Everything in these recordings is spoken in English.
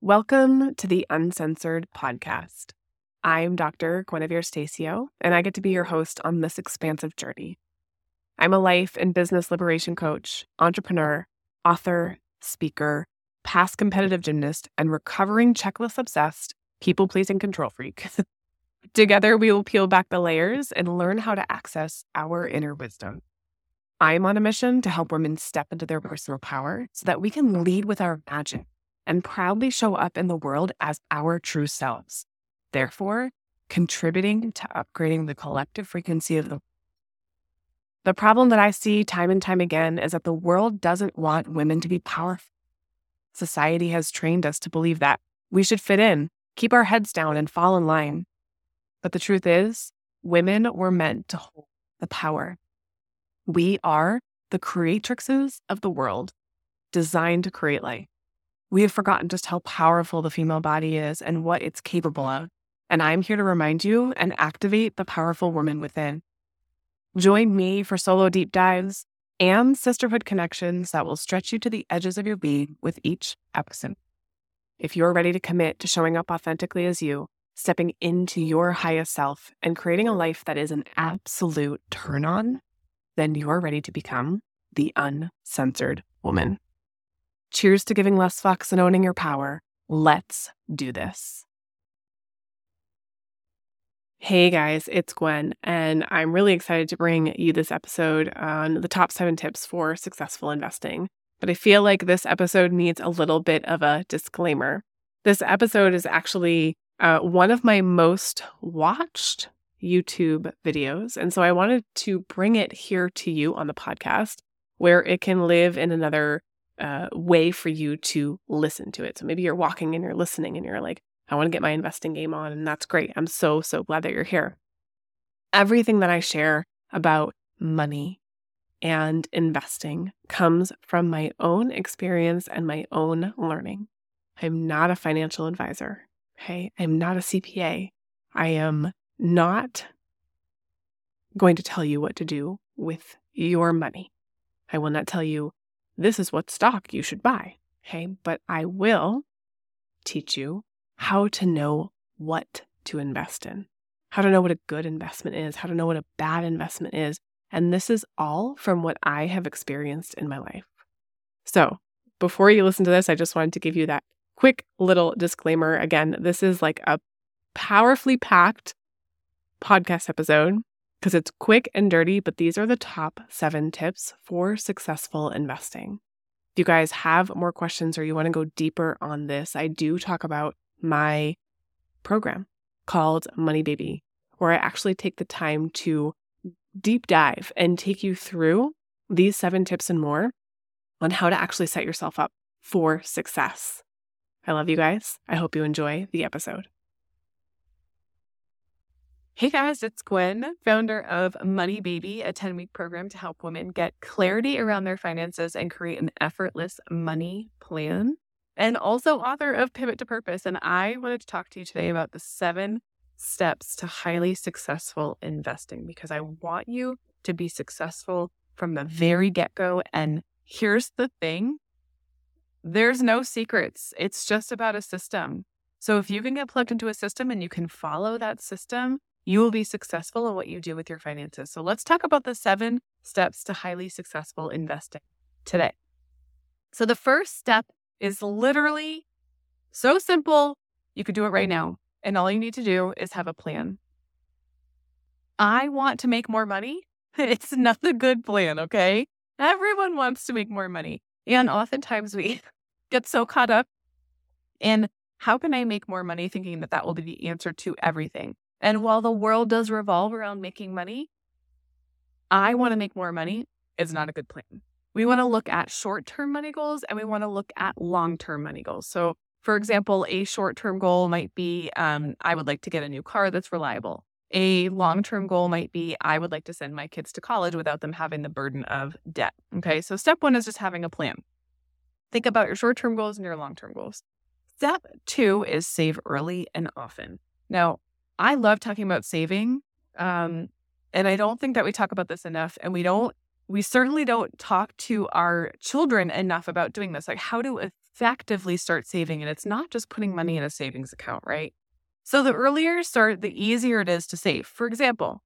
Welcome to the Uncensored Podcast. I'm Dr. Guinevere Stasio, and I get to be your host on this expansive journey. I'm a life and business liberation coach, entrepreneur, author, speaker, past competitive gymnast, and recovering checklist obsessed, people pleasing control freak. Together, we will peel back the layers and learn how to access our inner wisdom. I'm on a mission to help women step into their personal power so that we can lead with our magic and proudly show up in the world as our true selves, therefore, contributing to upgrading the collective frequency of the the problem that I see time and time again is that the world doesn't want women to be powerful. Society has trained us to believe that we should fit in, keep our heads down, and fall in line. But the truth is, women were meant to hold the power. We are the creatrixes of the world, designed to create life. We have forgotten just how powerful the female body is and what it's capable mm-hmm. of. And I'm here to remind you and activate the powerful woman within. Join me for solo deep dives and sisterhood connections that will stretch you to the edges of your being with each episode. If you're ready to commit to showing up authentically as you, stepping into your highest self, and creating a life that is an absolute turn on, then you're ready to become the uncensored woman. Cheers to giving less fucks and owning your power. Let's do this. Hey guys, it's Gwen, and I'm really excited to bring you this episode on the top seven tips for successful investing. But I feel like this episode needs a little bit of a disclaimer. This episode is actually uh, one of my most watched YouTube videos. And so I wanted to bring it here to you on the podcast where it can live in another uh, way for you to listen to it. So maybe you're walking and you're listening and you're like, I want to get my investing game on. And that's great. I'm so, so glad that you're here. Everything that I share about money and investing comes from my own experience and my own learning. I'm not a financial advisor. Okay. I'm not a CPA. I am not going to tell you what to do with your money. I will not tell you this is what stock you should buy. Okay. But I will teach you how to know what to invest in, how to know what a good investment is, how to know what a bad investment is. And this is all from what I have experienced in my life. So before you listen to this, I just wanted to give you that quick little disclaimer. Again, this is like a powerfully packed podcast episode because it's quick and dirty, but these are the top seven tips for successful investing. If you guys have more questions or you want to go deeper on this, I do talk about my program called Money Baby, where I actually take the time to deep dive and take you through these seven tips and more on how to actually set yourself up for success. I love you guys. I hope you enjoy the episode. Hey guys, it's Gwen, founder of Money Baby, a 10 week program to help women get clarity around their finances and create an effortless money plan, and also author of Pivot to Purpose. And I wanted to talk to you today about the seven steps to highly successful investing because I want you to be successful from the very get go. And here's the thing there's no secrets, it's just about a system. So if you can get plugged into a system and you can follow that system, you will be successful in what you do with your finances. So let's talk about the seven steps to highly successful investing today. So the first step is literally so simple. You could do it right now. And all you need to do is have a plan. I want to make more money. It's not a good plan, okay? Everyone wants to make more money. And oftentimes we get so caught up in how can I make more money thinking that that will be the answer to everything. And while the world does revolve around making money, I want to make more money is not a good plan. We want to look at short term money goals and we want to look at long term money goals. So, for example, a short term goal might be um, I would like to get a new car that's reliable. A long term goal might be I would like to send my kids to college without them having the burden of debt. Okay. So, step one is just having a plan. Think about your short term goals and your long term goals. Step two is save early and often. Now, I love talking about saving. Um, and I don't think that we talk about this enough. And we don't, we certainly don't talk to our children enough about doing this. Like, how to effectively start saving. And it's not just putting money in a savings account, right? So the earlier you start, the easier it is to save. For example,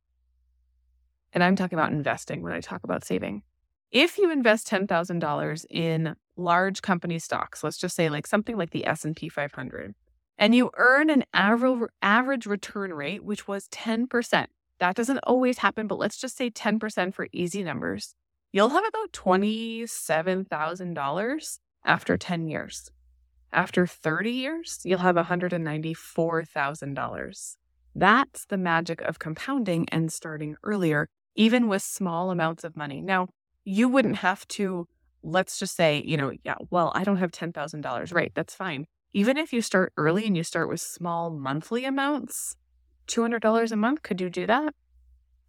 and I'm talking about investing when I talk about saving. If you invest $10,000 in large company stocks, let's just say like something like the S&P 500, and you earn an average return rate which was 10%. That doesn't always happen, but let's just say 10% for easy numbers. You'll have about $27,000 after 10 years. After 30 years, you'll have $194,000. That's the magic of compounding and starting earlier, even with small amounts of money. Now, you wouldn't have to, let's just say, you know, yeah, well, I don't have $10,000. Right. That's fine. Even if you start early and you start with small monthly amounts, $200 a month, could you do that?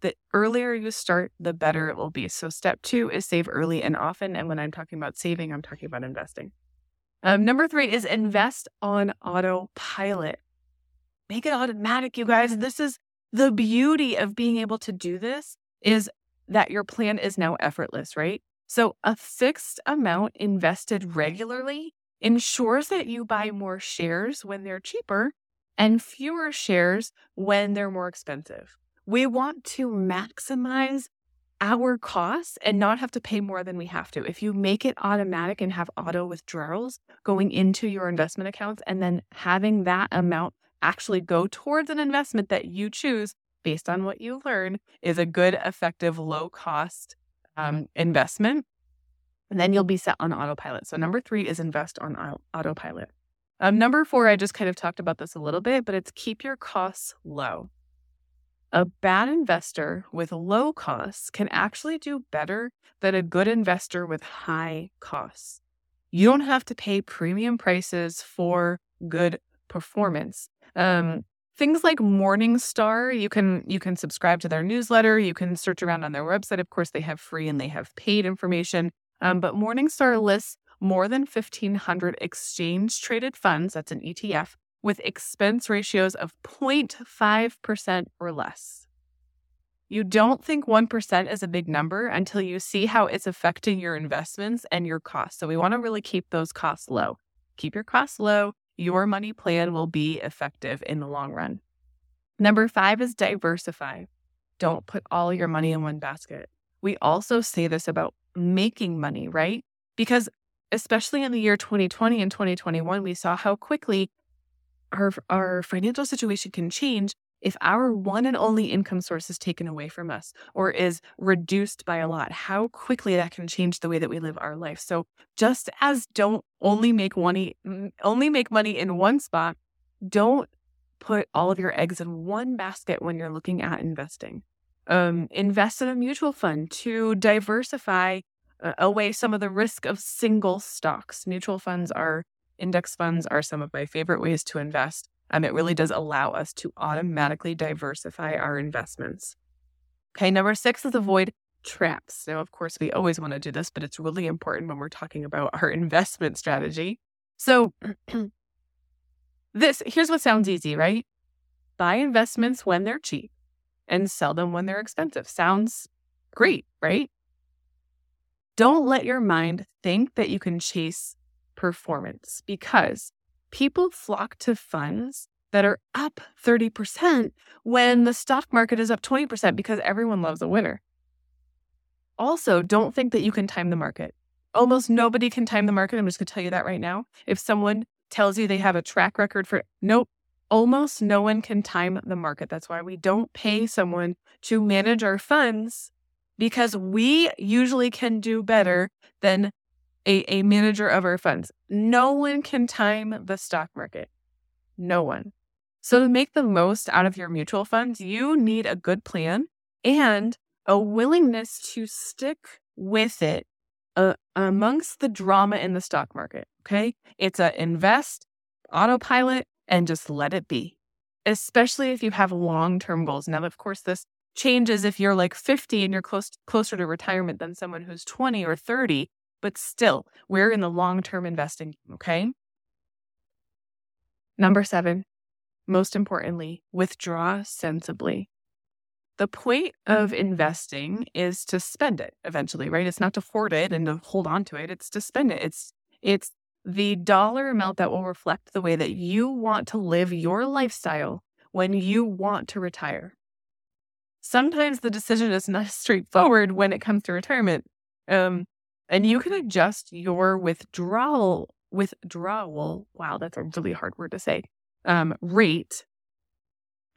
The earlier you start, the better it will be. So, step two is save early and often. And when I'm talking about saving, I'm talking about investing. Um, number three is invest on autopilot. Make it automatic, you guys. This is the beauty of being able to do this is that your plan is now effortless, right? So a fixed amount invested regularly ensures that you buy more shares when they're cheaper and fewer shares when they're more expensive. We want to maximize our costs and not have to pay more than we have to. If you make it automatic and have auto withdrawals going into your investment accounts and then having that amount actually go towards an investment that you choose based on what you learn is a good, effective, low cost um, investment. And then you'll be set on autopilot. So, number three is invest on autopilot. Um, number four, I just kind of talked about this a little bit, but it's keep your costs low. A bad investor with low costs can actually do better than a good investor with high costs. You don't have to pay premium prices for good performance. Um, things like Morningstar, you can you can subscribe to their newsletter. You can search around on their website. Of course, they have free and they have paid information. Um, but Morningstar lists more than 1,500 exchange traded funds. That's an ETF with expense ratios of 0.5% or less. You don't think 1% is a big number until you see how it's affecting your investments and your costs. So we want to really keep those costs low. Keep your costs low. Your money plan will be effective in the long run. Number five is diversify. Don't put all your money in one basket. We also say this about making money, right? Because especially in the year 2020 and 2021, we saw how quickly our, our financial situation can change if our one and only income source is taken away from us or is reduced by a lot, how quickly that can change the way that we live our life. So just as don't only make money only make money in one spot, don't put all of your eggs in one basket when you're looking at investing. Um, invest in a mutual fund to diversify uh, away some of the risk of single stocks. Mutual funds are Index funds are some of my favorite ways to invest. and it really does allow us to automatically diversify our investments. Okay, number six is avoid traps. Now, of course, we always want to do this, but it's really important when we're talking about our investment strategy. So, this here's what sounds easy, right? Buy investments when they're cheap and sell them when they're expensive. Sounds great, right? Don't let your mind think that you can chase performance because people flock to funds that are up 30% when the stock market is up 20% because everyone loves a winner. Also, don't think that you can time the market. Almost nobody can time the market. I'm just going to tell you that right now. If someone tells you they have a track record for, nope, almost no one can time the market. That's why we don't pay someone to manage our funds because we usually can do better than a, a manager of our funds. No one can time the stock market. No one. So, to make the most out of your mutual funds, you need a good plan and a willingness to stick with it uh, amongst the drama in the stock market. Okay. It's a invest, autopilot, and just let it be, especially if you have long term goals. Now, of course, this changes if you're like 50 and you're close, closer to retirement than someone who's 20 or 30 but still, we're in the long term investing. Okay. Number seven, most importantly, withdraw sensibly. The point of investing is to spend it eventually, right? It's not to hoard it and to hold on to it. It's to spend it. It's it's the dollar amount that will reflect the way that you want to live your lifestyle when you want to retire. Sometimes the decision is not straightforward when it comes to retirement. Um, and you can adjust your withdrawal withdrawal. Wow, that's a really hard word to say. Um, rate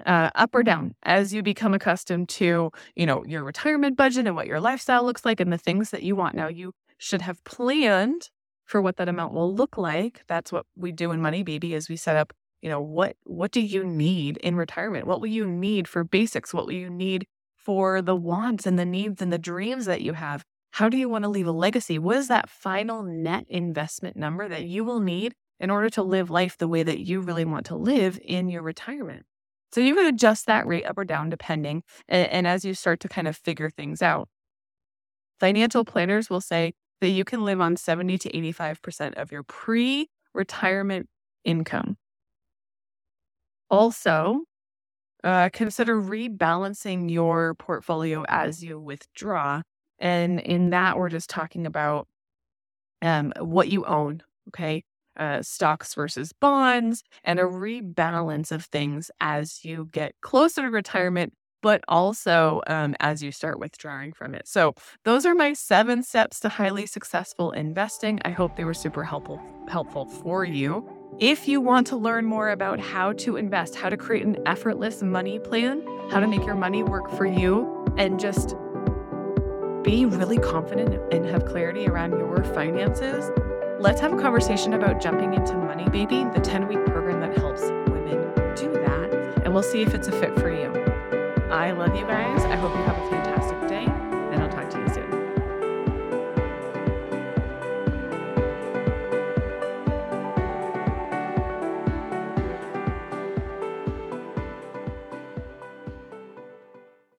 uh, up or down as you become accustomed to you know your retirement budget and what your lifestyle looks like and the things that you want now you should have planned for what that amount will look like. That's what we do in money baby is we set up you know what what do you need in retirement? What will you need for basics? What will you need for the wants and the needs and the dreams that you have? How do you want to leave a legacy? What is that final net investment number that you will need in order to live life the way that you really want to live in your retirement? So you can adjust that rate up or down depending. And, and, as you start to kind of figure things out, financial planners will say that you can live on 70 to 85% of your pre retirement income. Also, uh, consider rebalancing your portfolio as you withdraw. And in that, we're just talking about um, what you own. Okay uh, stocks versus bonds and a rebalance of things as you get closer to retirement, but also um, as you start withdrawing from it. So, those are my seven steps to highly successful investing. I hope they were super helpful helpful for you. If you want to learn more about how to invest, how to create an effortless money plan, how to make your money work for you, and just be really confident and have clarity around your finances, Let's have a conversation about jumping into Money Baby, the 10 week program that helps women do that. And we'll see if it's a fit for you. I love you guys. I hope you have a